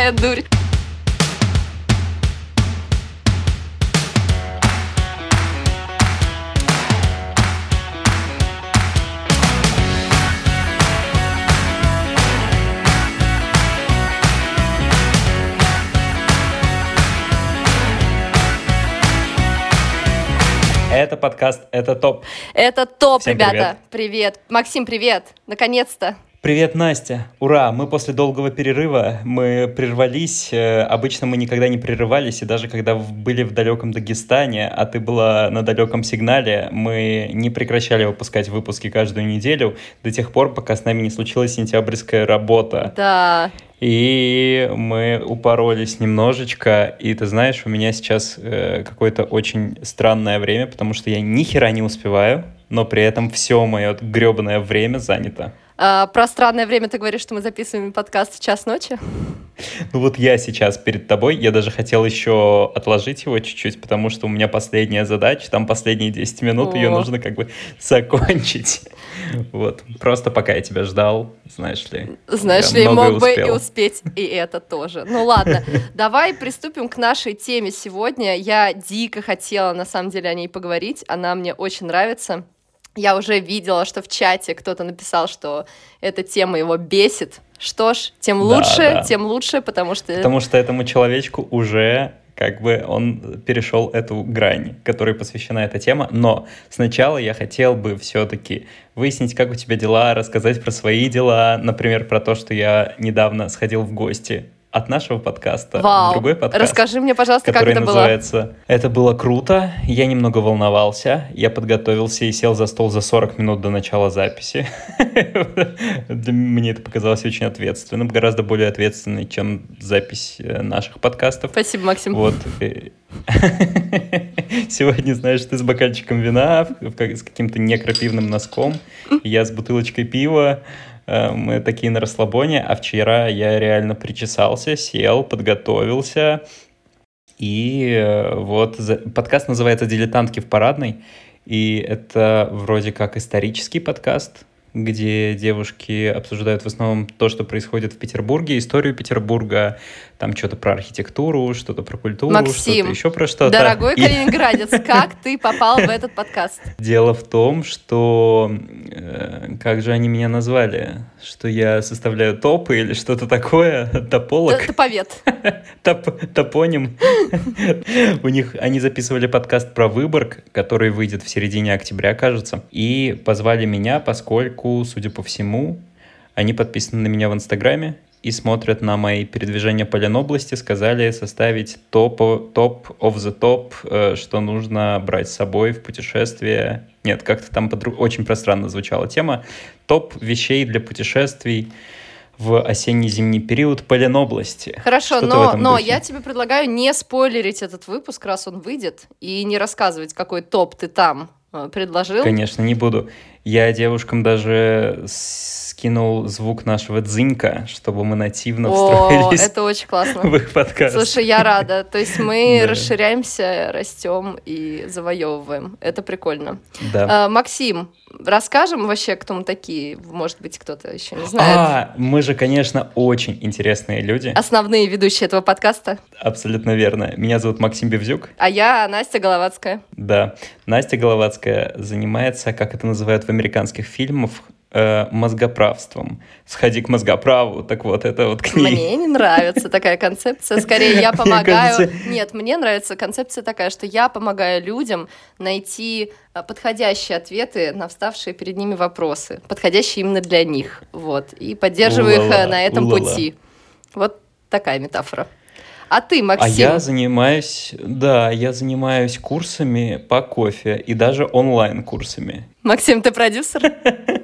Какая дурь. Это подкаст «Это топ». Это топ, Всем ребята. Привет. Максим, привет. Наконец-то. Привет, Настя! Ура! Мы после долгого перерыва, мы прервались. Э, Обычно мы никогда не прерывались, и даже когда были в далеком Дагестане, а ты была на далеком сигнале, мы не прекращали выпускать выпуски каждую неделю до тех пор, пока с нами не случилась сентябрьская работа. Да. И мы упоролись немножечко, и ты знаешь, у меня сейчас э, какое-то очень странное время, потому что я ни хера не успеваю, но при этом все мое гребаное время занято. А, про странное время ты говоришь, что мы записываем подкаст в час ночи? Ну вот я сейчас перед тобой, я даже хотел еще отложить его чуть-чуть, потому что у меня последняя задача, там последние 10 минут, ее О. нужно как бы закончить. Вот, просто пока я тебя ждал, знаешь ли. Знаешь ли, мог бы и успел. успеть и это тоже. Ну ладно, давай приступим к нашей теме сегодня. Я дико хотела, на самом деле, о ней поговорить. Она мне очень нравится. Я уже видела, что в чате кто-то написал, что эта тема его бесит. Что ж, тем Да, лучше, да. тем лучше, потому что... Потому что этому человечку уже как бы он перешел эту грань, которой посвящена эта тема. Но сначала я хотел бы все-таки выяснить, как у тебя дела, рассказать про свои дела, например, про то, что я недавно сходил в гости от нашего подкаста Вау. в другой подкаст. Расскажи мне, пожалуйста, как это было. называется «Это было круто». Я немного волновался, я подготовился и сел за стол за 40 минут до начала записи. Мне это показалось очень ответственным, гораздо более ответственной, чем запись э, наших подкастов. Спасибо, Максим. Вот. э, Сегодня, знаешь, ты с бокальчиком вина, с каким-то некрапивным носком, я с бутылочкой пива, мы такие на расслабоне, а вчера я реально причесался, сел, подготовился, и э, вот подкаст называется «Дилетантки в парадной», и это вроде как исторический подкаст, где девушки обсуждают в основном то, что происходит в Петербурге, историю Петербурга, там что-то про архитектуру, что-то про культуру, Максим, что-то еще про что-то. Дорогой И калининградец, как ты попал в этот подкаст? Дело в том, что э, как же они меня назвали, что я составляю топы или что-то такое, тополог. Топовед. Топ- топоним. У них они записывали подкаст про Выборг, который выйдет в середине октября, кажется. И позвали меня, поскольку, судя по всему, они подписаны на меня в Инстаграме и смотрят на мои передвижения по Ленобласти, сказали составить топ, топ of the top, э, что нужно брать с собой в путешествие. Нет, как-то там подру- очень пространно звучала тема. Топ вещей для путешествий в осенне-зимний период по Ленобласти. Хорошо, Что-то но, но духе. я тебе предлагаю не спойлерить этот выпуск, раз он выйдет, и не рассказывать, какой топ ты там э, предложил. Конечно, не буду. Я девушкам даже скинул звук нашего дзынька, чтобы мы нативно О, встроились это очень классно. в их подкаст. Слушай, я рада. То есть мы Да. расширяемся, растем и завоевываем. Это прикольно. Да. А, Максим, расскажем вообще, кто мы такие? Может быть, кто-то еще не знает. А, мы же, конечно, очень интересные люди. Основные ведущие этого подкаста. Абсолютно верно. Меня зовут Максим Бевзюк. А я Настя Головацкая. Да. Настя Головацкая занимается, как это называют в американских фильмах, э, мозгоправством. Сходи к мозгоправу. Так вот, это вот к ней. Мне не нравится такая концепция. Скорее, я помогаю... кажется- Нет, мне нравится концепция такая, что я помогаю людям найти а, подходящие ответы на вставшие перед ними вопросы, подходящие именно для них. Вот. И поддерживаю их а, на этом улала. пути. Вот такая метафора. А ты, Максим? А я занимаюсь, да, я занимаюсь курсами по кофе и даже онлайн-курсами. Максим, ты продюсер?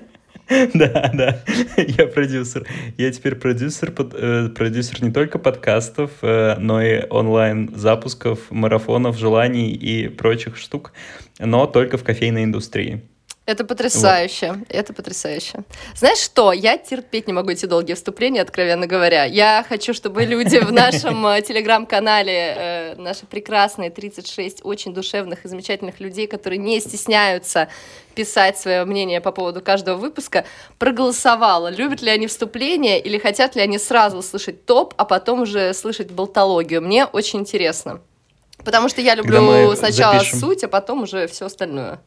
Да, да, я продюсер. Я теперь продюсер, под- э, продюсер не только подкастов, э, но и онлайн-запусков, марафонов, желаний и прочих штук, но только в кофейной индустрии. Это потрясающе, вот. это потрясающе. Знаешь что, я терпеть не могу эти долгие вступления, откровенно говоря. Я хочу, чтобы люди в нашем э, телеграм-канале, э, наши прекрасные 36 очень душевных и замечательных людей, которые не стесняются писать свое мнение по поводу каждого выпуска, проголосовало, любят ли они вступление или хотят ли они сразу слышать топ, а потом уже слышать болтологию. Мне очень интересно. Потому что я люблю сначала запишем... суть, а потом уже все остальное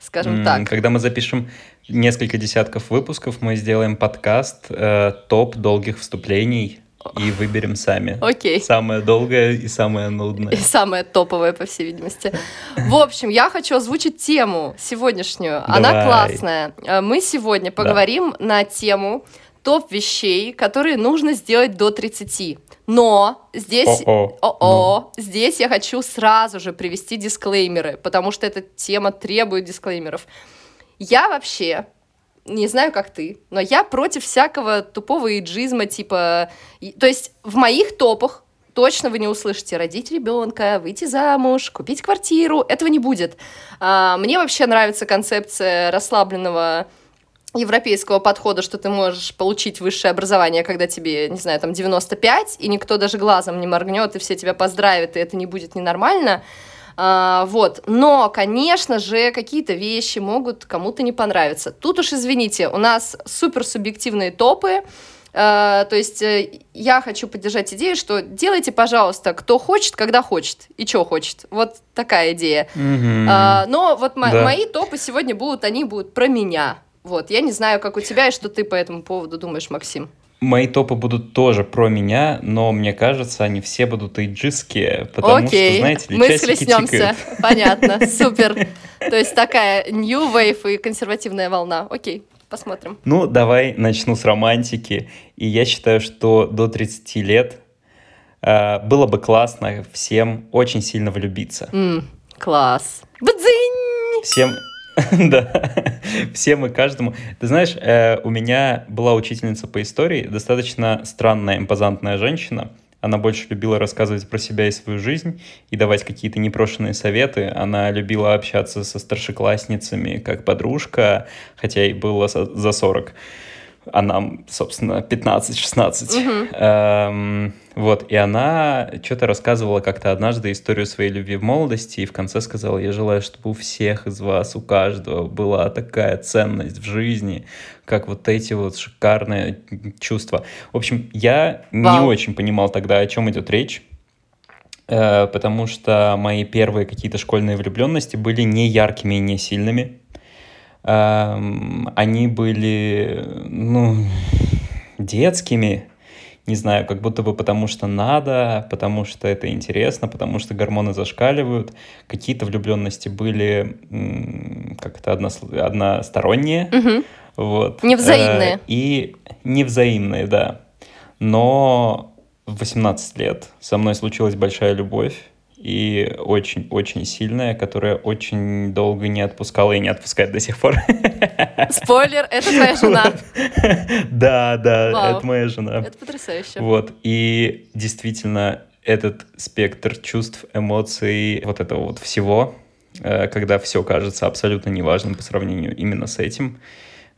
скажем так. Когда мы запишем несколько десятков выпусков, мы сделаем подкаст э, топ долгих вступлений и выберем сами. Окей. Самое долгое и самое нудное. И самое топовое, по всей видимости. В общем, я хочу озвучить тему сегодняшнюю. Давай. Она классная. Э, мы сегодня поговорим да. на тему топ вещей, которые нужно сделать до 30. Но здесь, о -о. О -о, здесь я хочу сразу же привести дисклеймеры, потому что эта тема требует дисклеймеров. Я вообще не знаю, как ты, но я против всякого тупого иджизма, типа... То есть в моих топах точно вы не услышите родить ребенка, выйти замуж, купить квартиру. Этого не будет. А, мне вообще нравится концепция расслабленного европейского подхода, что ты можешь получить высшее образование, когда тебе, не знаю, там 95, и никто даже глазом не моргнет, и все тебя поздравят, и это не будет ненормально. А, вот. Но, конечно же, какие-то вещи могут кому-то не понравиться. Тут уж, извините, у нас супер субъективные топы, Uh, то есть uh, я хочу поддержать идею, что делайте, пожалуйста, кто хочет, когда хочет и что хочет. Вот такая идея. Mm-hmm. Но вот да. мои топы сегодня будут, они будут про меня. Вот, я не знаю, как у тебя и что ты по этому поводу думаешь, Максим. Мои топы будут тоже про меня, но мне кажется, они все будут эйджистские, потому Окей. что, знаете ли, мы схлестнемся. Понятно, супер. То есть такая new wave и консервативная волна. Окей, посмотрим. Ну, давай начну с романтики. И я считаю, что до 30 лет э, было бы классно всем очень сильно влюбиться. Mm, класс. Бадзинь! Всем, Да, всем и каждому. Ты знаешь, э, у меня была учительница по истории, достаточно странная, импозантная женщина. Она больше любила рассказывать про себя и свою жизнь и давать какие-то непрошенные советы. Она любила общаться со старшеклассницами как подружка, хотя ей было за 40 а нам, собственно, 15-16. Угу. Эм, вот, и она что-то рассказывала как-то однажды историю своей любви в молодости, и в конце сказала, я желаю, чтобы у всех из вас, у каждого была такая ценность в жизни, как вот эти вот шикарные чувства. В общем, я Вау. не очень понимал тогда, о чем идет речь, э, потому что мои первые какие-то школьные влюбленности были не яркими и не сильными. Эм, они были, ну, детскими, не знаю, как будто бы потому что надо, потому что это интересно, потому что гормоны зашкаливают. Какие-то влюбленности были как-то одно, односторонние. Угу. Вот. Невзаимные. Э, и невзаимные, да. Но в 18 лет со мной случилась большая любовь и очень-очень сильная, которая очень долго не отпускала и не отпускает до сих пор. Спойлер, это твоя жена. Да, да, это моя жена. Это потрясающе. Вот, и действительно этот спектр чувств, эмоций, вот этого вот всего, э, когда все кажется абсолютно неважным по сравнению именно с этим,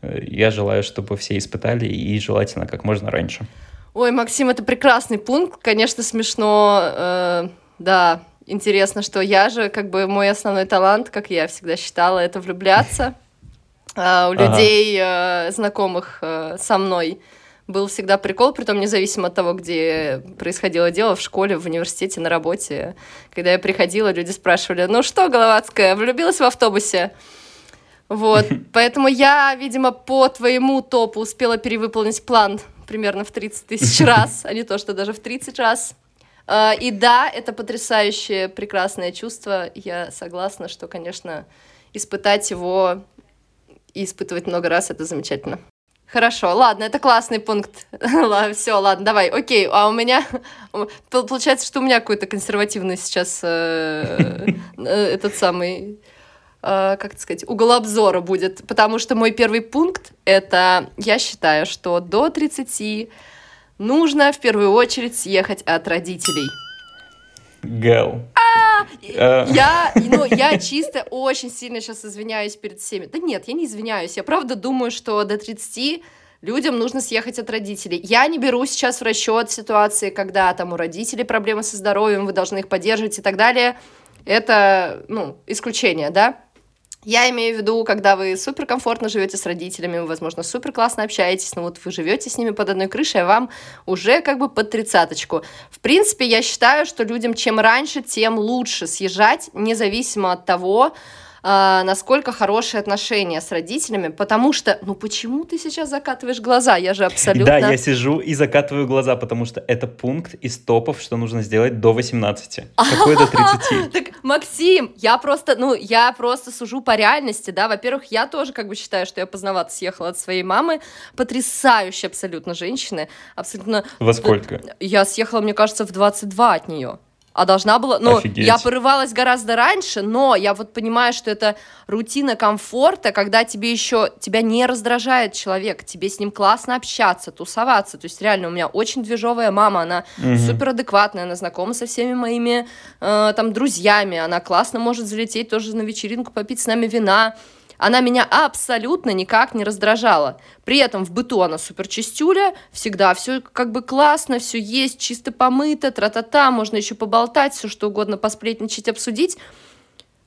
э, я желаю, чтобы все испытали и желательно как можно раньше. Ой, Максим, это прекрасный пункт. Конечно, смешно, э, да, интересно, что я же, как бы, мой основной талант, как я всегда считала, это влюбляться. А у людей, ага. э, знакомых э, со мной, был всегда прикол, притом независимо от того, где происходило дело, в школе, в университете, на работе. Когда я приходила, люди спрашивали, ну что, Головацкая, влюбилась в автобусе? Вот, поэтому я, видимо, по твоему топу успела перевыполнить план примерно в 30 тысяч раз, а не то, что даже в 30 раз. А, и да, это потрясающее, прекрасное чувство. Я согласна, что, конечно, испытать его и испытывать много раз это замечательно. Хорошо, ладно, это классный пункт. Все, ладно, давай, окей. А у меня получается, что у меня какой-то консервативный сейчас э, э, этот самый э, как сказать, угол обзора будет, потому что мой первый пункт это я считаю, что до 30 нужно в первую очередь съехать от родителей. Гэл. А, Я, я, ну, я чисто очень сильно сейчас извиняюсь перед всеми. Да нет, я не извиняюсь. Я правда думаю, что до 30 людям нужно съехать от родителей. Я не беру сейчас в расчет ситуации, когда там у родителей проблемы со здоровьем, вы должны их поддерживать и так далее. Это, ну, исключение, да? Я имею в виду, когда вы супер комфортно живете с родителями, вы, возможно, супер классно общаетесь, но вот вы живете с ними под одной крышей, а вам уже как бы под тридцаточку. В принципе, я считаю, что людям чем раньше, тем лучше съезжать, независимо от того, э, насколько хорошие отношения с родителями, потому что, ну почему ты сейчас закатываешь глаза? Я же абсолютно... Да, я сижу и закатываю глаза, потому что это пункт из топов, что нужно сделать до 18. Какой до 30? Так, Максим, я просто, ну, я просто сужу по реальности, да, во-первых, я тоже как бы считаю, что я поздновато съехала от своей мамы, потрясающая абсолютно женщины, абсолютно... Во сколько? Я съехала, мне кажется, в 22 от нее. А должна была... Ну, Офигеть. я порывалась гораздо раньше, но я вот понимаю, что это рутина комфорта, когда тебе еще... Тебя не раздражает человек, тебе с ним классно общаться, тусоваться. То есть реально у меня очень движовая мама, она Мгм. супер адекватная, она знакома со всеми моими э, там друзьями, она классно может залететь тоже на вечеринку, попить с нами вина. Она меня абсолютно никак не раздражала. При этом в быту она супер чистюля, всегда все как бы классно, все есть, чисто помыто, тра-та-та, можно еще поболтать, все что угодно, посплетничать, обсудить.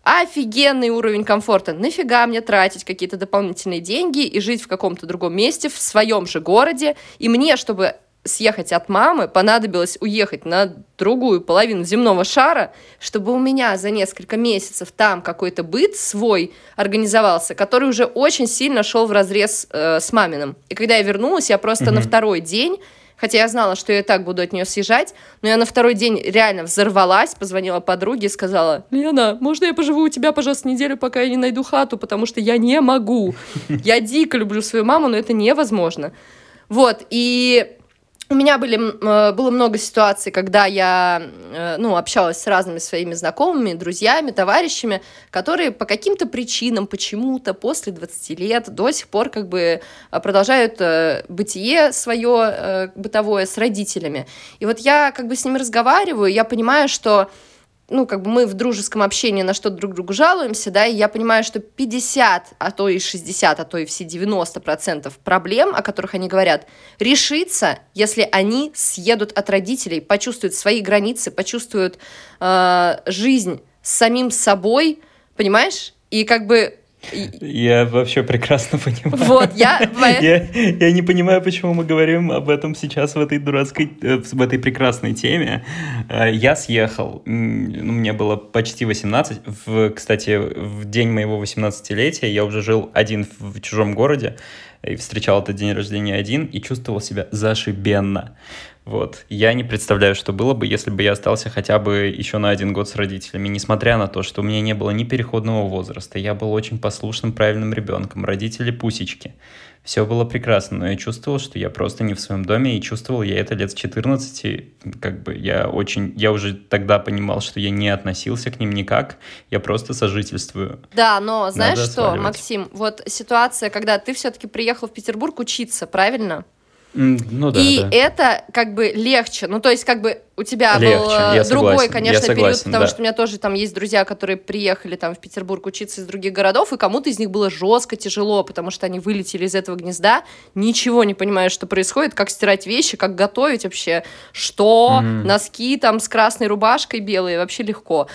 Офигенный уровень комфорта. Нафига мне тратить какие-то дополнительные деньги и жить в каком-то другом месте, в своем же городе. И мне, чтобы съехать от мамы, понадобилось уехать на другую половину земного шара, чтобы у меня за несколько месяцев там какой-то быт свой организовался, который уже очень сильно шел в разрез э, с маминым. И когда я вернулась, я просто на Мгм. второй день Хотя я знала, что я и так буду от нее съезжать, но я на второй день реально взорвалась, позвонила подруге и сказала, Лена, можно я поживу у тебя, пожалуйста, неделю, пока я не найду хату, потому что я не могу. Я дико люблю свою маму, но это невозможно. Вот, и у меня были, э, было много ситуаций, когда я э, ну, общалась с разными своими знакомыми, друзьями, товарищами, которые по каким-то причинам почему-то после 20 лет до сих пор как бы э, продолжают бытие свое бытовое с родителями. И вот я как бы с ними разговариваю, я понимаю, что ну, как бы мы в дружеском общении на что друг другу жалуемся, да, и я понимаю, что 50, а то и 60, а то и все 90% проблем, о которых они говорят, решится, если они съедут от родителей, почувствуют свои границы, почувствуют э, жизнь с самим собой, понимаешь? И как бы... Я вообще прекрасно понимаю. Вот, я- я... Я не понимаю, почему мы говорим об этом сейчас в этой дурацкой, э, в этой прекрасной теме. Э, Я съехал, ну, мне было почти 18. В, кстати, в день моего 18-летия я уже жил один в чужом городе и встречал этот день рождения один и чувствовал себя зашибенно. Вот. Я не представляю, что было бы, если бы я остался хотя бы еще на один год с родителями, несмотря на то, что у меня не было ни переходного возраста, я был очень послушным, правильным ребенком, родители пусечки. Все было прекрасно, но я чувствовал, что я просто не в своем доме, и чувствовал я это лет с 14, как бы я очень, я уже тогда понимал, что я не относился к ним никак, я просто сожительствую. Да, но знаешь Надо что, сваливать. Максим, вот ситуация, когда ты все-таки приехал в Петербург учиться, правильно? Ну да, и да. это как бы легче. Ну, то есть, как бы у тебя был Легче, э, я другой, согласен, конечно, я период, согласен, потому да. что у меня тоже там есть друзья, которые приехали там в Петербург учиться из других городов, и кому-то из них было жестко тяжело, потому что они вылетели из этого гнезда, ничего не понимая, что происходит, как стирать вещи, как готовить вообще, что, Мгм. носки там с красной рубашкой белые, вообще легко.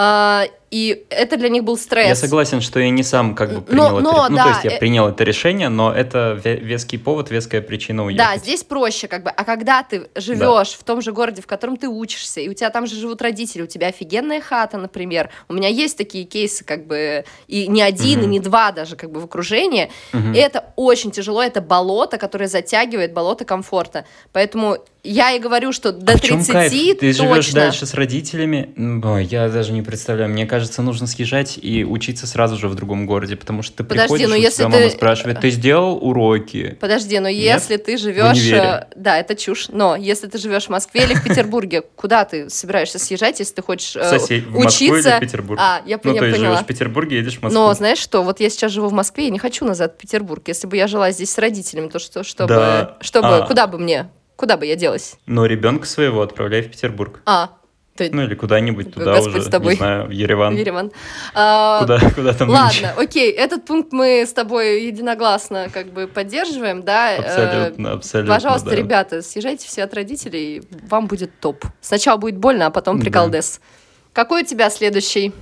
А, и это для них был стресс. Я согласен, что я не сам как бы Но- принял но, это, ну да, то есть я э- принял это решение, но это ве- веский повод, веская причина уехать. Да, здесь проще, как бы. А когда ты живешь в том же городе, в котором ты учишься, и у тебя там же живут родители, у тебя офигенная хата, например. У меня есть такие кейсы, как бы, и не один, и Мгм. не два даже, как бы, в окружении. Мгм. И это очень тяжело, это болото, которое затягивает болото комфорта. Поэтому я и говорю, что до а в чем 30 кайф? Ты живешь точно. дальше с родителями? Ой, я даже не представляю. Мне кажется, нужно съезжать и учиться сразу же в другом городе, потому что ты Подожди, приходишь, но у если тебя мама ты- спрашивает, ты сделал уроки? Подожди, но Нет? если ты живешь... э, Да, это чушь. Но если ты живешь в Москве или в Петербурге, куда ты собираешься съезжать, если ты хочешь э, сосед... учиться? или Петербург? А, я, ну, я то есть поняла. живешь в Петербурге, едешь в Москву. Но знаешь что, вот я сейчас живу в Москве, я не хочу назад в Петербург. Если бы я жила здесь с родителями, то что, чтобы, Да. чтобы, А. куда бы мне, куда бы я делась? Но ребенка своего отправляй в Петербург. А, Ты... Ну или куда-нибудь туда Господь уже, с тобой. не знаю, в Ереван. В Ереван. А, куда, куда там Ладно, нынче. окей, этот пункт мы с тобой единогласно как бы поддерживаем, да? Абсолютно, абсолютно, Пожалуйста, да. ребята, съезжайте все от родителей, вам будет топ. Сначала будет больно, а потом приколдес. Да. Какой у тебя следующий?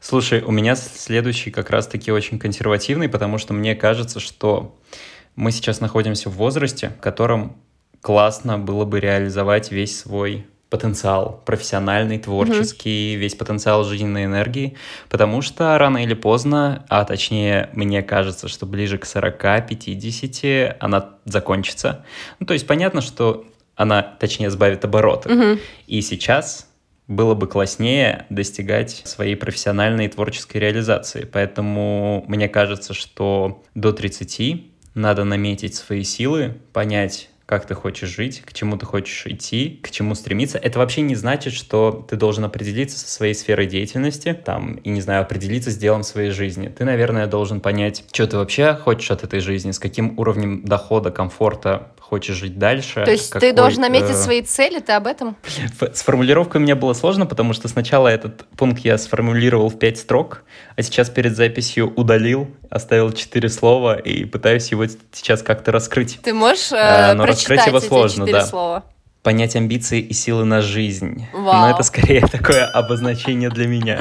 Слушай, у меня следующий как раз-таки очень консервативный, потому что мне кажется, что мы сейчас находимся в возрасте, в котором классно было бы реализовать весь свой потенциал профессиональный, творческий, mm-hmm. весь потенциал жизненной энергии, потому что рано или поздно, а точнее, мне кажется, что ближе к 40-50 она закончится. Ну, то есть понятно, что она, точнее, сбавит обороты. Mm-hmm. И сейчас было бы класснее достигать своей профессиональной и творческой реализации. Поэтому мне кажется, что до 30 надо наметить свои силы, понять, как ты хочешь жить, к чему ты хочешь идти, к чему стремиться. Это вообще не значит, что ты должен определиться со своей сферой деятельности, там, и, не знаю, определиться с делом своей жизни. Ты, наверное, должен понять, что ты вообще хочешь от этой жизни, с каким уровнем дохода, комфорта хочешь жить дальше. То есть какой, ты должен наметить э... свои цели, ты об этом? С формулировкой мне было сложно, потому что сначала этот пункт я сформулировал в пять строк, а сейчас перед записью удалил, оставил четыре слова и пытаюсь его сейчас как-то раскрыть. Ты можешь э, Но раскрыть его сложно, да. Слова? понять амбиции и силы на жизнь. Вау. Но это скорее такое обозначение для меня.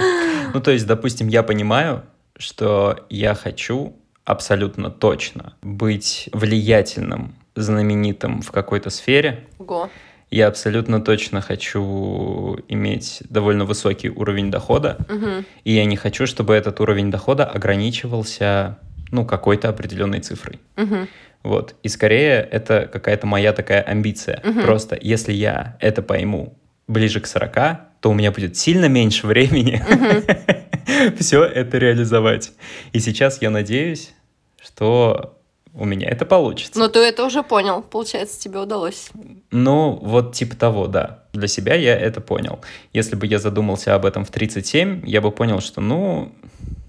Ну, то есть, допустим, я понимаю, что я хочу абсолютно точно быть влиятельным знаменитым в какой-то сфере. Ого. Я абсолютно точно хочу иметь довольно высокий уровень дохода, угу. и я не хочу, чтобы этот уровень дохода ограничивался ну, какой-то определенной цифрой. Угу. Вот. И скорее это какая-то моя такая амбиция. Угу. Просто если я это пойму ближе к 40, то у меня будет сильно меньше времени угу. все это реализовать. И сейчас я надеюсь, что у меня это получится. Но ты это уже понял, получается, тебе удалось. Ну, вот типа того, да. Для себя я это понял. Если бы я задумался об этом в 37, я бы понял, что, ну,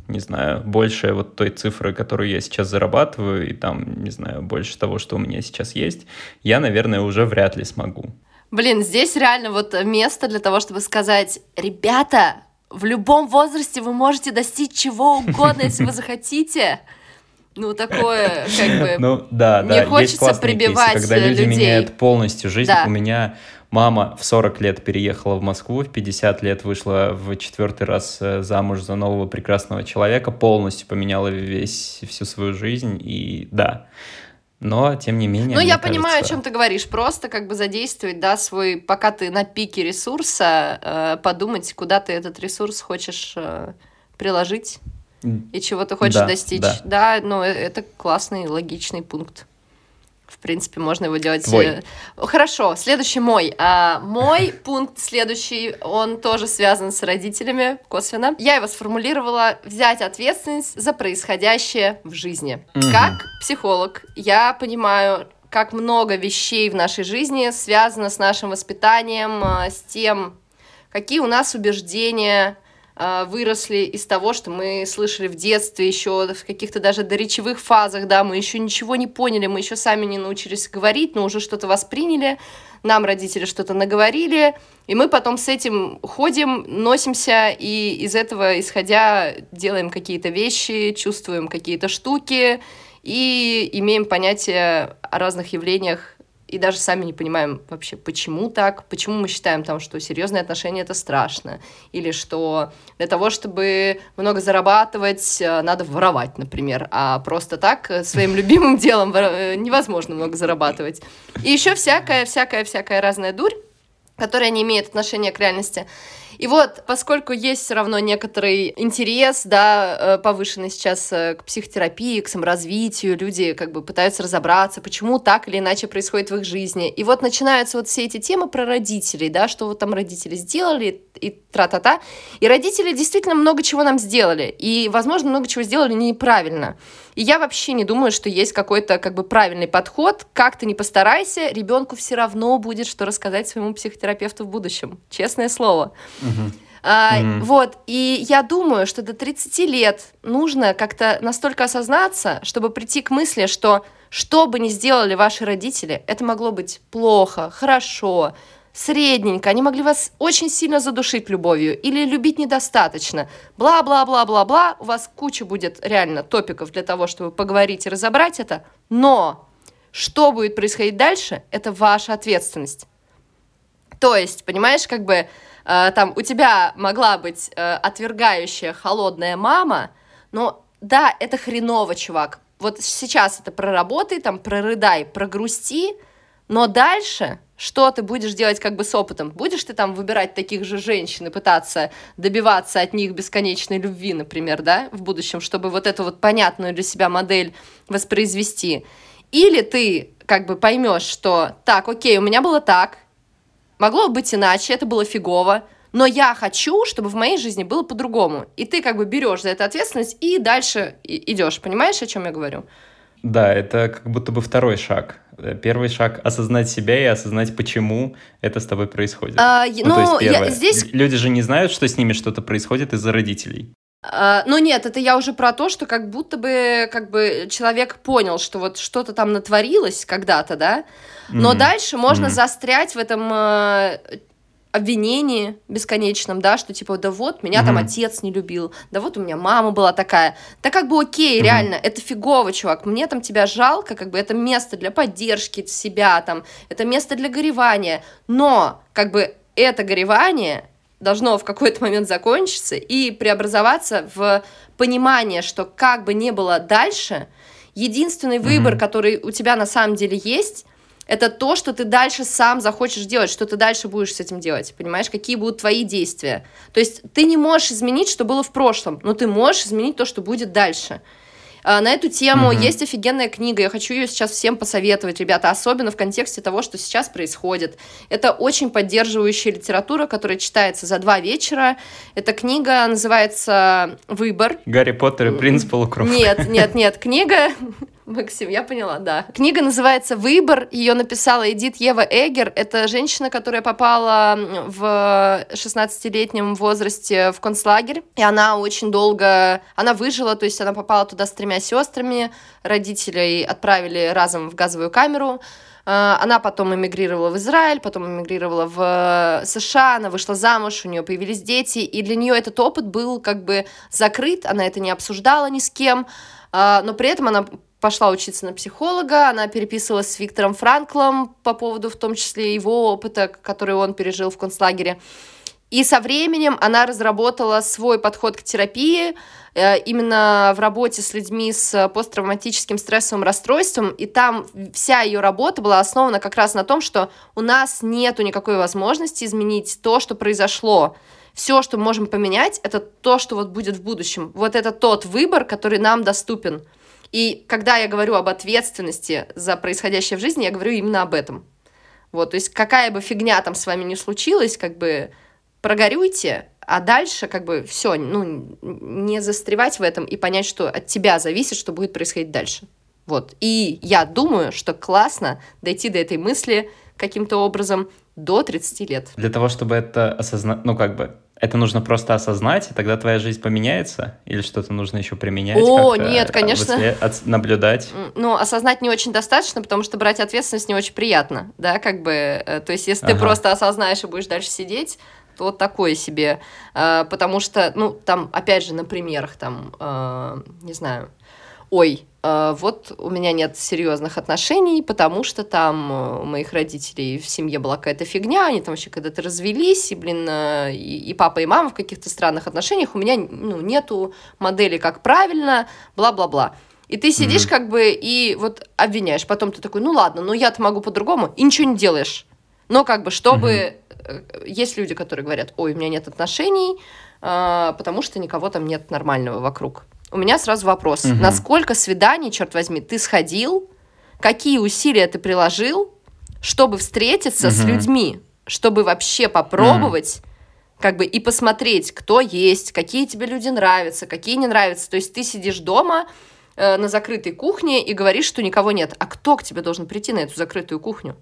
не знаю, больше вот той цифры, которую я сейчас зарабатываю, и там, не знаю, больше того, что у меня сейчас есть, я, наверное, уже вряд ли смогу. Блин, здесь реально вот место для того, чтобы сказать, ребята, в любом возрасте вы можете достичь чего угодно, если вы захотите. Ну, такое, как бы... Ну, да, да. Не хочется прибивать кейсы, когда люди людей. меняют полностью жизнь. Да. У меня мама в 40 лет переехала в Москву, в 50 лет вышла в четвертый раз э, замуж за нового прекрасного человека, полностью поменяла весь, всю свою жизнь, и да. Но, тем не менее, Ну, я кажется... понимаю, о чем ты говоришь. Просто как бы задействовать, да, свой, пока ты на пике ресурса, э, подумать, куда ты этот ресурс хочешь э, приложить и чего ты хочешь да, достичь. Да. да, ну э, это классный, логичный пункт. В принципе, можно его делать. Твой. Э, хорошо, следующий мой. А, мой пункт следующий, он тоже связан с родителями, косвенно. Я его сформулировала взять ответственность за происходящее в жизни. Угу. Как психолог, я понимаю, как много вещей в нашей жизни связано с нашим воспитанием, а, с тем, какие у нас убеждения, выросли из того, что мы слышали в детстве, еще в каких-то даже доречевых фазах, да, мы еще ничего не поняли, мы еще сами не научились говорить, но уже что-то восприняли, нам родители что-то наговорили, и мы потом с этим ходим, носимся, и из этого, исходя, делаем какие-то вещи, чувствуем какие-то штуки, и имеем понятие о разных явлениях и даже сами не понимаем вообще, почему так, почему мы считаем там, что серьезные отношения это страшно, или что для того, чтобы много зарабатывать, э, надо воровать, например, а просто так э, своим любимым делом э, невозможно много зарабатывать. И еще всякая, всякая, всякая разная дурь, которая не имеет отношения к реальности. И вот, поскольку есть все равно некоторый интерес, да, э, повышенный сейчас э, к психотерапии, к саморазвитию, люди как бы пытаются разобраться, почему так или иначе происходит в их жизни. И вот начинаются вот все эти темы про родителей, да, что вот там родители сделали, и тра-та-та. И родители действительно много чего нам сделали. И, возможно, много чего сделали неправильно. И я вообще не думаю, что есть какой-то как бы правильный подход. Как ты не постарайся, ребенку все равно будет что рассказать своему психотерапевту в будущем. Честное слово. А, mm Вот, и я думаю, что до 30 лет нужно как-то настолько осознаться, чтобы прийти к мысли, что что бы ни сделали ваши родители, это могло быть плохо, хорошо, средненько, они могли вас очень сильно задушить любовью или любить недостаточно, бла-бла-бла-бла-бла, у вас куча будет реально топиков для того, чтобы поговорить и разобрать это, но что будет происходить дальше, это ваша ответственность. То есть, понимаешь, как бы э, там у тебя могла быть э, отвергающая холодная мама, но да, это хреново, чувак. Вот сейчас это проработай, там, прорыдай, прогрусти, но дальше что ты будешь делать как бы с опытом? Будешь ты там выбирать таких же женщин и пытаться добиваться от них бесконечной любви, например, да, в будущем, чтобы вот эту вот понятную для себя модель воспроизвести? Или ты как бы поймешь, что так, окей, у меня было так, могло быть иначе, это было фигово, но я хочу, чтобы в моей жизни было по-другому. И ты как бы берешь за это ответственность и дальше идешь. Понимаешь, о чем я говорю? Да, это как будто бы второй шаг. Первый шаг — осознать себя и осознать, почему это с тобой происходит. А, ну, ну, то есть первое. Я, здесь... Люди же не знают, что с ними что-то происходит из-за родителей. Uh, ну нет, это я уже про то, что как будто бы как бы человек понял, что вот что-то там натворилось когда-то, да, но mm-hmm. дальше можно mm-hmm. застрять в этом uh, обвинении бесконечном, да, что типа, да вот, меня mm-hmm. там отец не любил, да вот у меня мама была такая. Да как бы окей, mm-hmm. реально, это фигово, чувак, мне там тебя жалко, как бы это место для поддержки себя, там, это место для горевания, но как бы это горевание должно в какой-то момент закончиться и преобразоваться в понимание, что как бы ни было дальше, единственный выбор, mm-hmm. который у тебя на самом деле есть, это то, что ты дальше сам захочешь делать, что ты дальше будешь с этим делать, понимаешь, какие будут твои действия. То есть ты не можешь изменить, что было в прошлом, но ты можешь изменить то, что будет дальше. А, на эту тему mm-hmm. есть офигенная книга, я хочу ее сейчас всем посоветовать, ребята, особенно в контексте того, что сейчас происходит. Это очень поддерживающая литература, которая читается за два вечера. Эта книга называется «Выбор». Гарри Поттер и принц полукровка. Нет, нет, нет, книга Максим, я поняла, да. Книга называется «Выбор». Ее написала Эдит Ева Эгер. Это женщина, которая попала в 16-летнем возрасте в концлагерь. И она очень долго... Она выжила, то есть она попала туда с тремя сестрами. Родителей отправили разом в газовую камеру. А, она потом эмигрировала в Израиль, потом эмигрировала в США, она вышла замуж, у нее появились дети, и для нее этот опыт был как бы закрыт, она это не обсуждала ни с кем, а, но при этом она пошла учиться на психолога, она переписывалась с Виктором Франклом по поводу в том числе его опыта, который он пережил в концлагере. И со временем она разработала свой подход к терапии э, именно в работе с людьми с посттравматическим стрессовым расстройством. И там вся ее работа была основана как раз на том, что у нас нет никакой возможности изменить то, что произошло. Все, что мы можем поменять, это то, что вот будет в будущем. Вот это тот выбор, который нам доступен. И когда я говорю об ответственности за происходящее в жизни, я говорю именно об этом. Вот, то есть какая бы фигня там с вами ни случилась, как бы прогорюйте, а дальше как бы все, ну, не застревать в этом и понять, что от тебя зависит, что будет происходить дальше. Вот. И я думаю, что классно дойти до этой мысли каким-то образом до 30 лет. Для того, чтобы это осознать, ну, как бы, это нужно просто осознать, и тогда твоя жизнь поменяется? Или что-то нужно еще применять? О, нет, конечно. Выслед... Наблюдать? Ну, осознать не очень достаточно, потому что брать ответственность не очень приятно, да, как бы, э, то есть если ага. ты просто осознаешь и будешь дальше сидеть, то вот такое себе, э, потому что, ну, там, опять же, на примерах, там, э, не знаю, ой, э, вот у меня нет серьезных отношений, потому что там э, у моих родителей в семье была какая-то фигня, они там вообще когда-то развелись, и, блин, э, и, и папа, и мама в каких-то странных отношениях, у меня, ну, нету модели, как правильно, бла-бла-бла. И ты сидишь mm-hmm. как бы и вот обвиняешь, потом ты такой, ну ладно, ну я-то могу по-другому, и ничего не делаешь. Но как бы, чтобы... Mm-hmm. Есть люди, которые говорят, ой, у меня нет отношений, потому что никого там нет нормального вокруг у меня сразу вопрос. Угу. На сколько свиданий, черт возьми, ты сходил? Какие усилия ты приложил, чтобы встретиться угу. с людьми? Чтобы вообще попробовать, угу. как бы, и посмотреть, кто есть, какие тебе люди нравятся, какие не нравятся. То есть ты сидишь дома э, на закрытой кухне и говоришь, что никого нет. А кто к тебе должен прийти на эту закрытую кухню?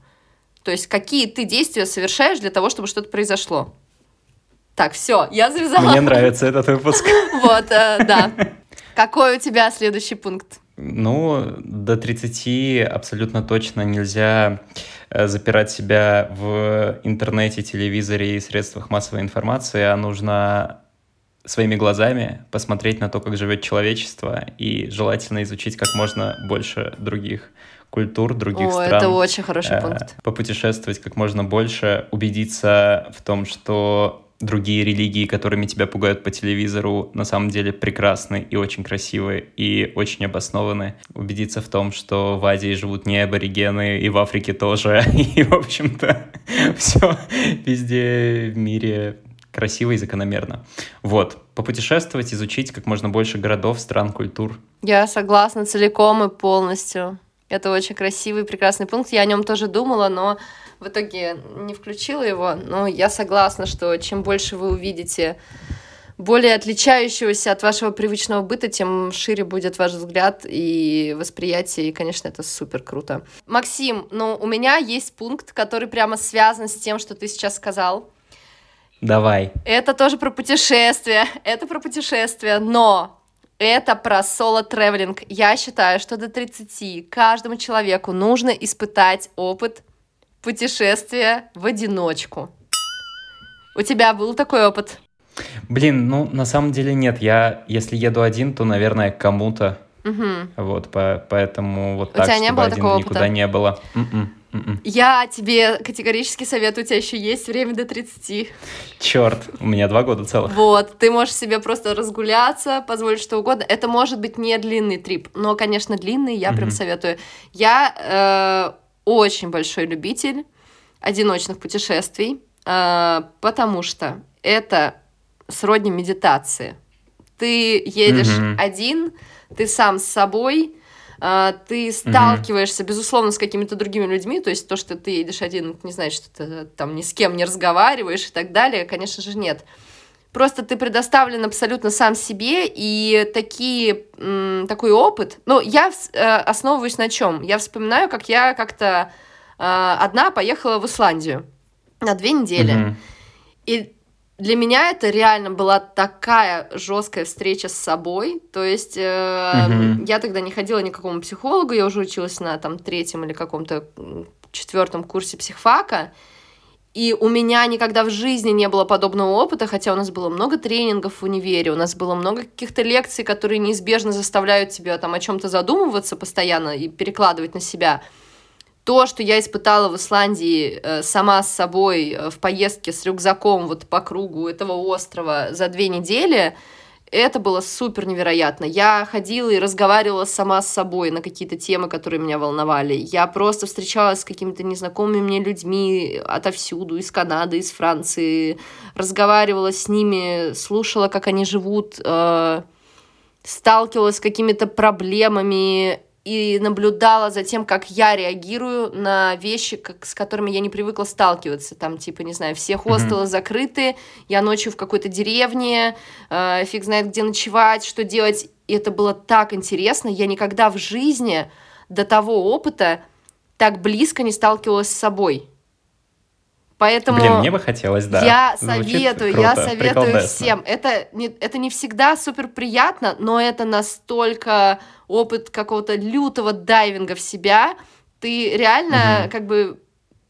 То есть какие ты действия совершаешь для того, чтобы что-то произошло? Так, все, я завязала. Мне нравится этот выпуск. Вот, э, да. Какой у тебя следующий пункт? Ну, до 30 абсолютно точно нельзя э, запирать себя в интернете, телевизоре и средствах массовой информации, а нужно своими глазами посмотреть на то, как живет человечество, и желательно изучить как можно больше других культур, других О, стран. это очень хороший э, пункт. Попутешествовать как можно больше, убедиться в том, что другие религии, которыми тебя пугают по телевизору, на самом деле прекрасны и очень красивы и очень обоснованы. Убедиться в том, что в Азии живут не аборигены, и в Африке тоже. И, в общем-то, все везде в мире красиво и закономерно. Вот, попутешествовать, изучить как можно больше городов, стран, культур. Я согласна целиком и полностью. Это очень красивый, прекрасный пункт. Я о нем тоже думала, но в итоге не включила его. Но я согласна, что чем больше вы увидите более отличающегося от вашего привычного быта, тем шире будет ваш взгляд и восприятие, и, конечно, это супер круто. Максим, ну, у меня есть пункт, который прямо связан с тем, что ты сейчас сказал. Давай. Это тоже про путешествия, это про путешествия, но это про соло-тревелинг. Я считаю, что до 30 каждому человеку нужно испытать опыт путешествия в одиночку. У тебя был такой опыт? Блин, ну на самом деле нет. Я, если еду один, то, наверное, кому-то. Угу. Вот, по, поэтому вот У так, тебя не чтобы было один такого никуда опыта? не было. М-м, м-м. Я тебе категорически советую, у тебя еще есть время до 30. Черт, у меня два года целых. Вот, ты можешь себе просто разгуляться, позволить что угодно. Это может быть не длинный трип, но, конечно, длинный я прям советую. Я э, очень большой любитель одиночных путешествий, э, потому что это сродни медитации. Ты едешь один, ты сам с собой, ты сталкиваешься, безусловно, с какими-то другими людьми, то есть то, что ты едешь один, это не значит, что ты там ни с кем не разговариваешь и так далее, конечно же, нет. Просто ты предоставлен абсолютно сам себе, и такие, такой опыт... Ну, я э, основываюсь на чем? Я вспоминаю, как я как-то э, одна поехала в Исландию на две недели. Мгм. И для меня это реально была такая жесткая встреча с собой. То есть э, Мгм. я тогда не ходила ни к какому психологу, я уже училась на там третьем или каком-то четвертом курсе психфака. И у меня никогда в жизни не было подобного опыта, хотя у нас было много тренингов в универе, у нас было много каких-то лекций, которые неизбежно заставляют тебя там о чем-то задумываться постоянно и перекладывать на себя. То, что я испытала в Исландии э, сама с собой э, в поездке с рюкзаком вот по кругу этого острова за две недели, это было супер невероятно. Я ходила и разговаривала сама с собой на какие-то темы, которые меня волновали. Я просто встречалась с какими-то незнакомыми мне людьми отовсюду, из Канады, из Франции, разговаривала с ними, слушала, как они живут, э, сталкивалась с какими-то проблемами и наблюдала за тем, как я реагирую на вещи, как, с которыми я не привыкла сталкиваться. Там, типа, не знаю, все хостелы закрыты, я ночью в какой-то деревне, э, фиг знает, где ночевать, что делать. И это было так интересно. Я никогда в жизни до того опыта так близко не сталкивалась с собой. Поэтому... Блин, мне бы хотелось, да. Я Звучит советую, круто, я советую всем. Это не, это не всегда супер приятно, но это настолько опыт какого-то лютого дайвинга в себя. Ты реально Мгм. как бы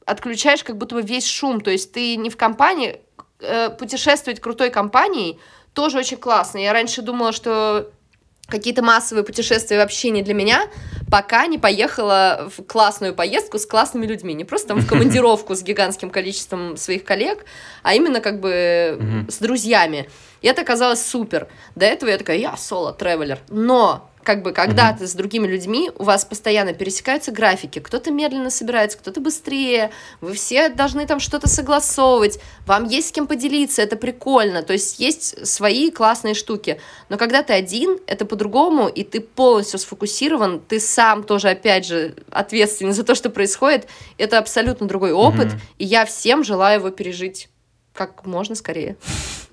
отключаешь как будто бы весь шум. То есть ты не в компании. э, путешествовать крутой компанией тоже очень классно. Я раньше думала, что какие-то массовые путешествия вообще не для меня, пока не поехала в классную поездку с классными людьми. Не просто там в командировку с гигантским количеством своих коллег, а именно как бы с друзьями. И это оказалось супер. До этого я такая, я соло-тревелер. Но как бы, когда Мгм. ты с другими людьми, у вас постоянно пересекаются графики. Кто-то медленно собирается, кто-то быстрее. Вы все должны там что-то согласовывать. Вам есть с кем поделиться, это прикольно. То есть есть свои классные штуки. Но когда ты один, это по-другому, и ты полностью сфокусирован, ты сам тоже, опять же, ответственен за то, что происходит. Это абсолютно другой опыт, Мгм. и я всем желаю его пережить как можно скорее.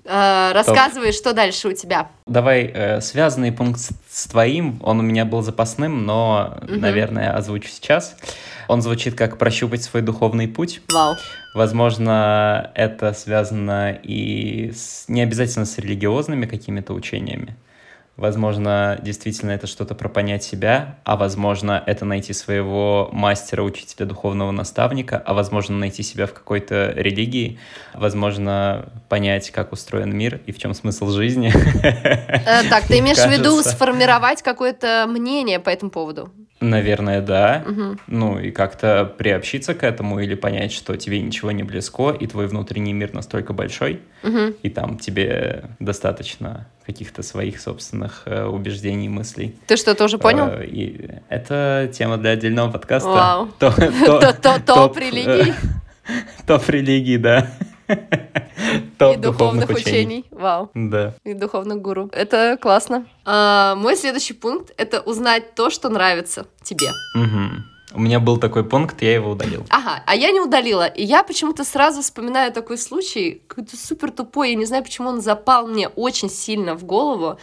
А, Рассказывай, что дальше у тебя. Давай, э, связанный пункт с, с твоим, он у меня был запасным, но, Мгм. наверное, озвучу сейчас. Он звучит как «прощупать свой духовный путь». Вау. Возможно, это связано и с, не обязательно с религиозными какими-то учениями, Возможно, действительно это что-то про понять себя, а возможно, это найти своего мастера, учителя, духовного наставника, а возможно, найти себя в какой-то религии, возможно, понять, как устроен мир и в чем смысл жизни. Э, так, ты имеешь в виду сформировать какое-то мнение по этому поводу? Наверное, да. Угу. Ну и как-то приобщиться к этому или понять, что тебе ничего не близко, и твой внутренний мир настолько большой, угу. и там тебе достаточно каких-то своих собственных э, убеждений, мыслей. Ты что, тоже понял? Э, и это тема для отдельного подкаста. Вау. Топ религий. Топ религий, да. Топ и духовных, учений. Вау. Да. И духовных гуру. Это классно. А, мой следующий пункт — это узнать то, что нравится тебе. Угу. У меня был такой пункт, я его удалил. Ага, а я не удалила. И я почему-то сразу вспоминаю такой случай, какой-то супер тупой, я не знаю, почему он запал мне очень сильно в голову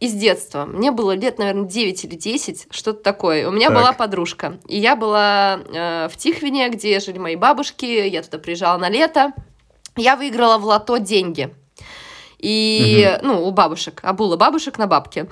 из детства. Мне было лет, наверное, 9 или 10, что-то такое. У меня так. была подружка. И я была э, в Тихвине, где жили мои бабушки. Я туда приезжала на лето я выиграла в лото деньги. И, угу. ну, у бабушек, обула бабушек на бабке.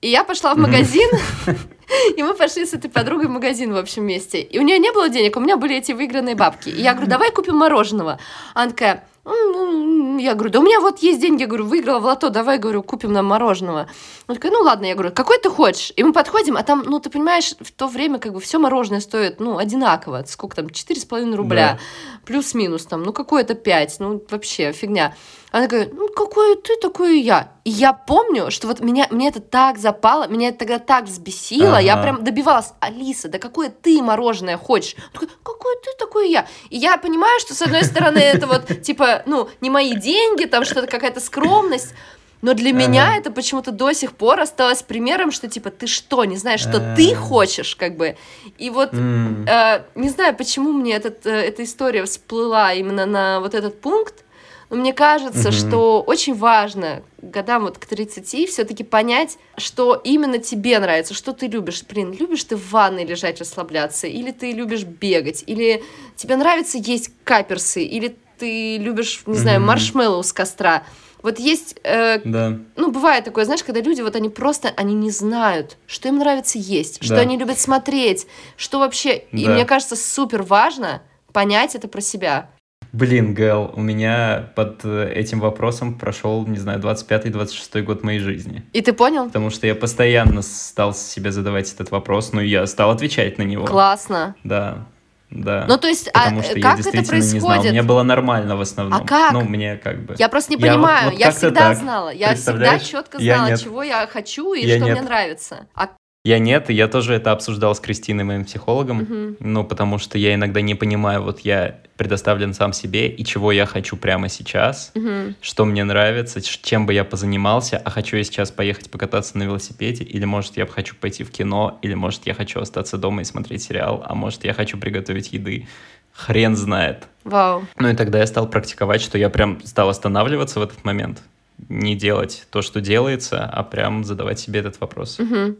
И я пошла в магазин, и мы пошли с этой подругой в магазин в общем месте. И у нее не было денег, у меня были эти выигранные бабки. И я говорю, давай купим мороженого. Она такая, я говорю, да у меня вот есть деньги, я говорю, выиграла в лото, давай, говорю, купим нам мороженого. Он такой, ну ладно, я говорю, какой ты хочешь? И мы подходим, а там, ну ты понимаешь, в то время как бы все мороженое стоит, ну, одинаково, сколько там, 4,5 рубля, да. плюс-минус там, ну какое-то 5, ну вообще фигня. Она говорит, ну какой ты, такой и я. И я помню, что вот меня, мне это так запало, меня это тогда так взбесило, ага. я прям добивалась, Алиса, да какое ты мороженое хочешь? Такой, какой ты, такой и я. И я понимаю, что с одной стороны это вот, типа, ну, не мои деньги, там что-то какая-то скромность, но для ага. меня это почему-то до сих пор осталось примером, что типа ты что, не знаешь, что А-а-а. ты хочешь, как бы. И вот mm. э, не знаю, почему мне этот, э, эта история всплыла именно на вот этот пункт, но мне кажется, что очень важно годам вот к 30 все-таки понять, что именно тебе нравится, что ты любишь. Блин, любишь ты в ванной лежать, расслабляться, или ты любишь бегать, или тебе нравится есть каперсы, или ты любишь, не знаю, маршмеллоу с костра. Вот есть, э, да. ну, бывает такое, знаешь, когда люди, вот они просто, они не знают, что им нравится есть, да. что они любят смотреть, что вообще, да. и мне кажется, супер важно понять это про себя. Блин, Гэл, у меня под э, этим вопросом прошел, не знаю, 25-26 год моей жизни. И ты понял? Потому что я постоянно стал себе задавать этот вопрос, но я стал отвечать на него. Классно. Да. Да. Ну, то есть, а потому а что как я это происходит? Не знал. Мне было нормально в основном. А как? Ну, мне как бы... Я просто не понимаю. Я, вот, вот я всегда так. знала. Я всегда четко знала, я чего я хочу и я что нет. мне нравится. А я нет, и я тоже это обсуждал с Кристиной, моим психологом, uh-huh. ну, потому что я иногда не понимаю, вот я предоставлен сам себе, и чего я хочу прямо сейчас, uh-huh. что мне нравится, чем бы я позанимался, а хочу я сейчас поехать покататься на велосипеде, или, может, я хочу пойти в кино, или, может, я хочу остаться дома и смотреть сериал, а может, я хочу приготовить еды. Хрен знает. Вау. Ну и тогда я стал практиковать, что я прям стал останавливаться в этот момент, не делать то, что делается, а прям задавать себе этот вопрос. Uh-huh.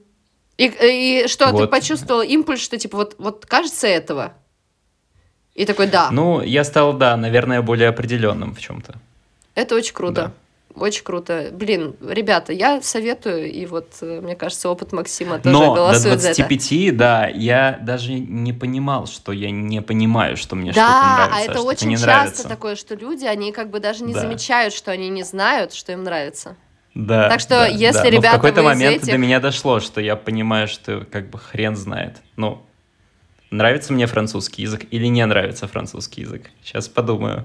И, и что, вот. ты почувствовал импульс, что типа вот, вот кажется этого? И такой, да. Ну, я стал, да, наверное, более определенным в чем-то. Это очень круто. Да. Очень круто. Блин, ребята, я советую, и вот, э, мне кажется, опыт Максима тоже Но голосует до 25, за это. да, я даже не понимал, что я не понимаю, что мне да, что-то нравится, а это а очень часто нравится. такое, что люди, они как бы даже не да. замечают, что они не знают, что им нравится. Да. Так что, да, если да. ребята. Но в какой-то момент этих... до меня дошло, что я понимаю, что как бы хрен знает. Ну, нравится мне французский язык или не нравится французский язык? Сейчас подумаю.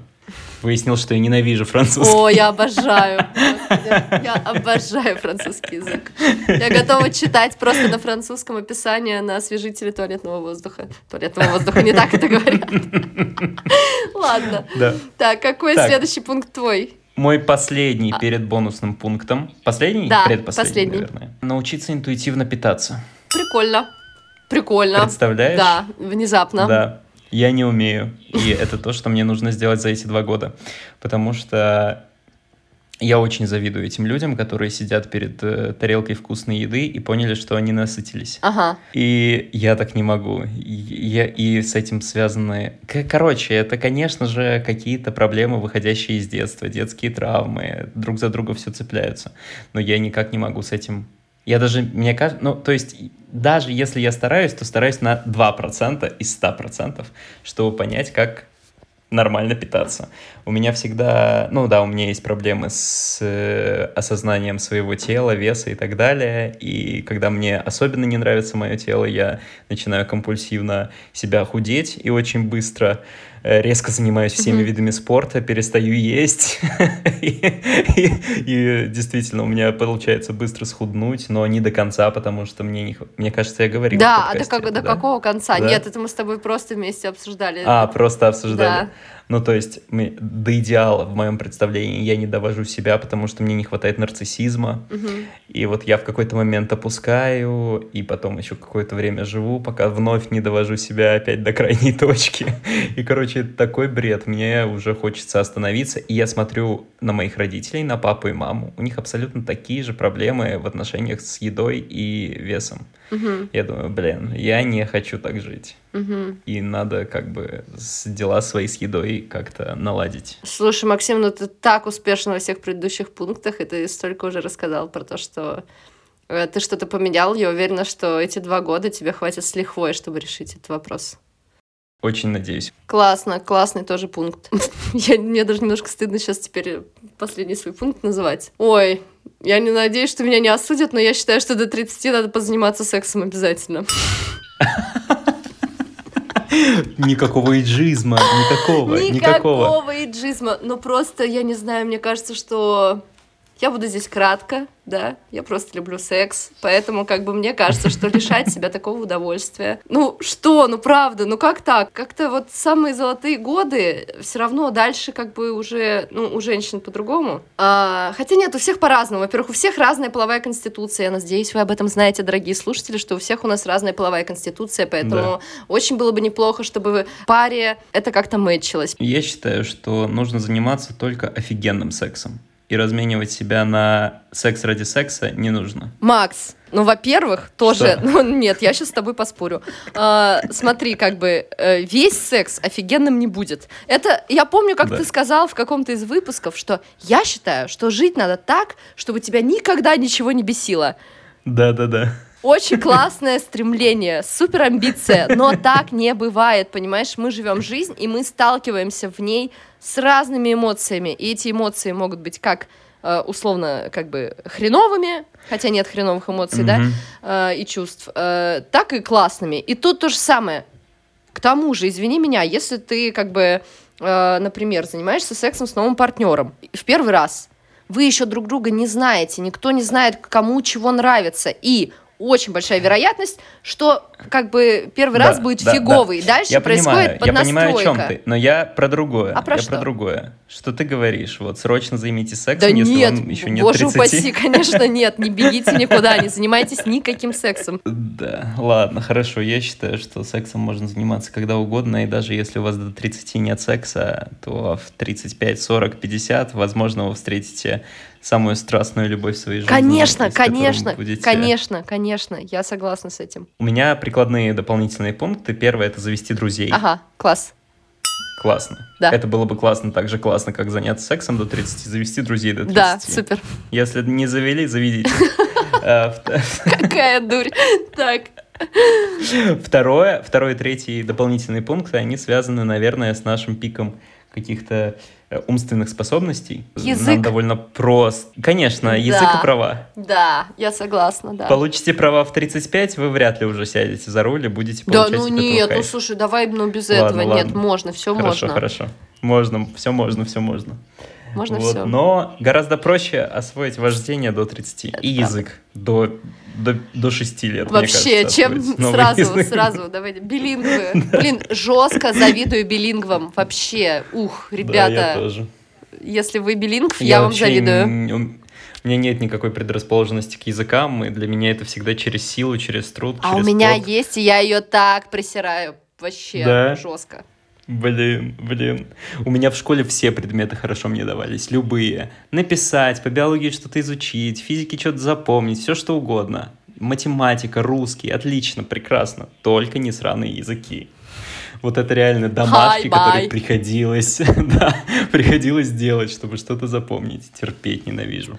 Выяснил, что я ненавижу французский. О, я обожаю. Я обожаю французский язык. Я готова читать просто на французском описание на освежителе туалетного воздуха. Туалетного воздуха, не так это говорят. Ладно. Да. Так, какой так. следующий пункт твой? Мой последний а. перед бонусным пунктом. Последний? Да, Предпоследний, последний. наверное. Научиться интуитивно питаться. Прикольно. Прикольно. Представляешь? Да, внезапно. Да. Я не умею. И это то, что мне нужно сделать за эти два года. Потому что Я очень завидую этим людям, которые сидят перед э, тарелкой вкусной еды и поняли, что они насытились. Ага. И я так не могу. И, я, и с этим связаны... Короче, это, конечно же, какие-то проблемы, выходящие из детства, детские травмы, друг за друга все цепляются. Но я никак не могу с этим... Я даже, мне кажется, ну, то есть, даже если я стараюсь, то стараюсь на 2% из 100%, чтобы понять, как нормально питаться. У меня всегда, ну да, у меня есть проблемы с э, осознанием своего тела, веса и так далее. И когда мне особенно не нравится мое тело, я начинаю компульсивно себя худеть и очень быстро резко занимаюсь всеми Мгм. видами спорта, перестаю есть. И и- и действительно, у меня получается быстро схуднуть, но не до конца, потому что мне не мне кажется, я говорил. Да, а до, как- это, до да? какого конца? Да? Нет, это мы с тобой просто вместе обсуждали. А, просто обсуждали. Да. Ну, то есть, мы- до идеала в моем представлении я не довожу себя, потому что мне не хватает нарциссизма. Мгм. И вот я в какой-то момент опускаю, и потом еще какое-то время живу, пока вновь не довожу себя опять до крайней точки. И, короче, это такой бред. Мне уже хочется остановиться. И я смотрю на моих родителей, на папу и маму. У них абсолютно такие же проблемы в отношениях с едой и весом. Мгм. Я думаю, блин, я не хочу так жить Мгм. и надо как бы дела свои с едой как-то наладить. Слушай, Максим, ну ты так успешно во всех предыдущих пунктах, и ты столько уже рассказал про то, что э, ты что-то поменял. Я уверена, что эти два года тебе хватит с лихвой, чтобы решить этот вопрос. Очень надеюсь. Классно, классный тоже пункт. Я, мне даже немножко стыдно сейчас теперь последний свой пункт называть. Ой, я не надеюсь, что меня не осудят, но я считаю, что до 30 надо позаниматься сексом обязательно. Никакого иджизма, никакого, никакого. Никакого иджизма. Но просто, я не знаю, мне кажется, что я буду здесь кратко, да, я просто люблю секс, поэтому как бы мне кажется, что лишать себя такого удовольствия. Ну что, ну правда, ну как так? Как-то вот самые золотые годы все равно дальше как бы уже, ну у женщин по-другому. А, хотя нет, у всех по-разному. Во-первых, у всех разная половая конституция. Я надеюсь, вы об этом знаете, дорогие слушатели, что у всех у нас разная половая конституция, поэтому очень было бы неплохо, чтобы в паре это как-то мэтчилось. Я считаю, что нужно заниматься только офигенным сексом. И разменивать себя на секс ради секса не нужно. Макс, ну, во-первых, тоже, Что? ну, нет, я сейчас с тобой поспорю. А, смотри, как бы э, весь секс офигенным не будет. Это, я помню, как Да. ты сказал в каком-то из выпусков, что я считаю, что жить надо так, чтобы тебя никогда ничего не бесило. Да-да-да. Очень классное стремление, супер амбиция, но так не бывает, понимаешь? Мы живем жизнь, и мы сталкиваемся в ней с разными эмоциями, и эти эмоции могут быть как э, условно как бы хреновыми, хотя нет хреновых эмоций, да, Мгм. э, и чувств, э, так и классными. И тут то же самое. К тому же, извини меня, если ты как бы, например, занимаешься сексом с новым партнером в первый раз, вы еще друг друга не знаете, никто не знает, кому чего нравится, и очень большая вероятность, что как бы первый Да, раз будет да, фиговый, дальше Я происходит понимаю, я понимаю, о чем поднастройка. ты, но я про другое. А про я что? про другое. Что ты говоришь? Вот срочно займитесь Да сексом, если нет, вам еще нет боже 30. упаси, конечно, нет, не бегите никуда, не занимайтесь никаким сексом. Да, ладно, хорошо. Я считаю, что сексом можно заниматься когда угодно, и даже если у вас до 30 нет секса, то в 35, 40, 50, возможно, вы встретите самую страстную любовь в своей жизни. Конечно, конечно, будете- конечно, конечно, я согласна с этим. У меня прикладные дополнительные пункты. Первое — это завести друзей. Ага, класс. Классно. Да. Это было бы классно, так же классно, как заняться сексом до 30, завести друзей до 30. Да, супер. Если не завели, заведите. А, Какая дурь. Так, Второе, второй и третий дополнительные пункты, они связаны, наверное, с нашим пиком каких-то умственных способностей. Язык. Нам довольно просто. Конечно, язык Да. и права. да, я согласна, да. Получите права в 35, вы вряд ли уже сядете за руль и будете Да, получать ну от этого нет, ну слушай, давай, ну без Ладно, этого нет, ладно. можно, все Хорошо, можно. хорошо. Можно, все можно, все можно. Можно Вот, все. Но гораздо проще освоить вождение до 30 и правда. язык до, до, до 6 лет. Вообще, кажется, чем сразу, язык. сразу, давайте, билингвы. Блин, жестко завидую билингвам. Вообще, ух, Да, я ребята, тоже. если вы билингв, я, вам вообще завидую. У меня нет никакой предрасположенности к языкам, и для меня это всегда через силу, через труд, А у через меня спорт. есть, и я ее так присираю. Вообще Да? жестко. Блин, блин. У меня в школе все предметы хорошо мне давались, любые. Написать, по биологии что-то изучить, физике что-то запомнить, все что угодно. Математика, русский, отлично, прекрасно. Только не сраные языки. Вот это реально домашки, которые приходилось, да, приходилось делать, чтобы что-то запомнить. Терпеть ненавижу.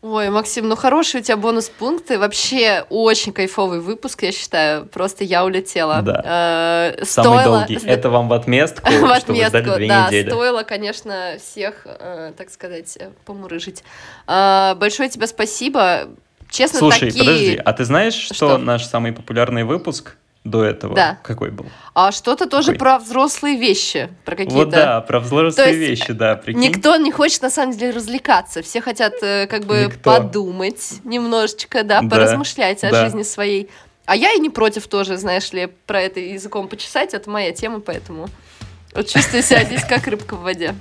Ой, Максим, ну хорошие у тебя бонус-пункты. Вообще очень кайфовый выпуск, я считаю. Просто я улетела. Да. Э, Самый стоило... долгий. Это вам в отместку, в отместку, что вы ждали две да, недели. стоило, конечно, всех, э, так сказать, помурыжить. Э, большое тебе спасибо. Честно, Слушай, такие... подожди, а ты знаешь, что, что наш самый популярный выпуск до этого да. какой был? А что-то тоже Какой? про взрослые вещи, про какие-то. Вот да, про взрослые вещи, да. Прикинь. Никто не хочет на самом деле развлекаться, все хотят э, как бы никто. подумать немножечко, да, да поразмышлять да. о жизни своей. А я и не против тоже, знаешь ли, про это языком почесать, это моя тема, поэтому вот чувствую себя здесь как рыбка в воде.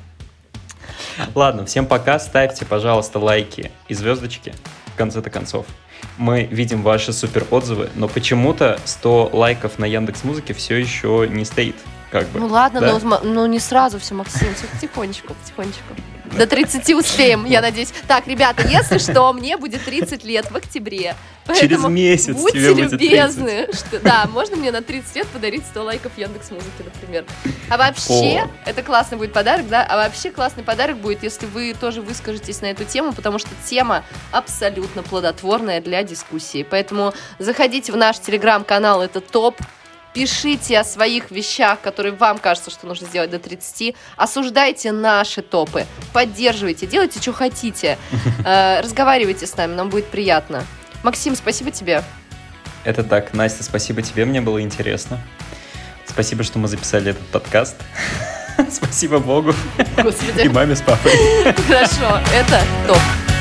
Ладно, всем пока, ставьте, пожалуйста, лайки и звездочки в конце-то концов мы видим ваши супер отзывы, но почему-то 100 лайков на Яндекс Музыке все еще не стоит. Как бы, ну ладно, да? но, но не сразу все, Максим, все потихонечку, потихонечку. До 30 успеем, я надеюсь. Так, ребята, если что, мне будет 30 лет в октябре. Через месяц будьте тебе любезны. будет 30. Что, да, можно мне на 30 лет подарить 100 лайков Яндекс Музыки, например. А вообще, О. это классный будет подарок, да? А вообще классный подарок будет, если вы тоже выскажетесь на эту тему, потому что тема абсолютно плодотворная для дискуссии. Поэтому заходите в наш телеграм-канал, это топ Пишите о своих вещах, которые вам кажется, что нужно сделать до 30. Осуждайте наши топы. Поддерживайте, делайте, что хотите. Э, разговаривайте с нами, нам будет приятно. Максим, спасибо тебе. Это так. Настя, спасибо тебе, мне было интересно. Спасибо, что мы записали этот подкаст. Спасибо Богу. Господи. И маме с папой. Хорошо, это топ.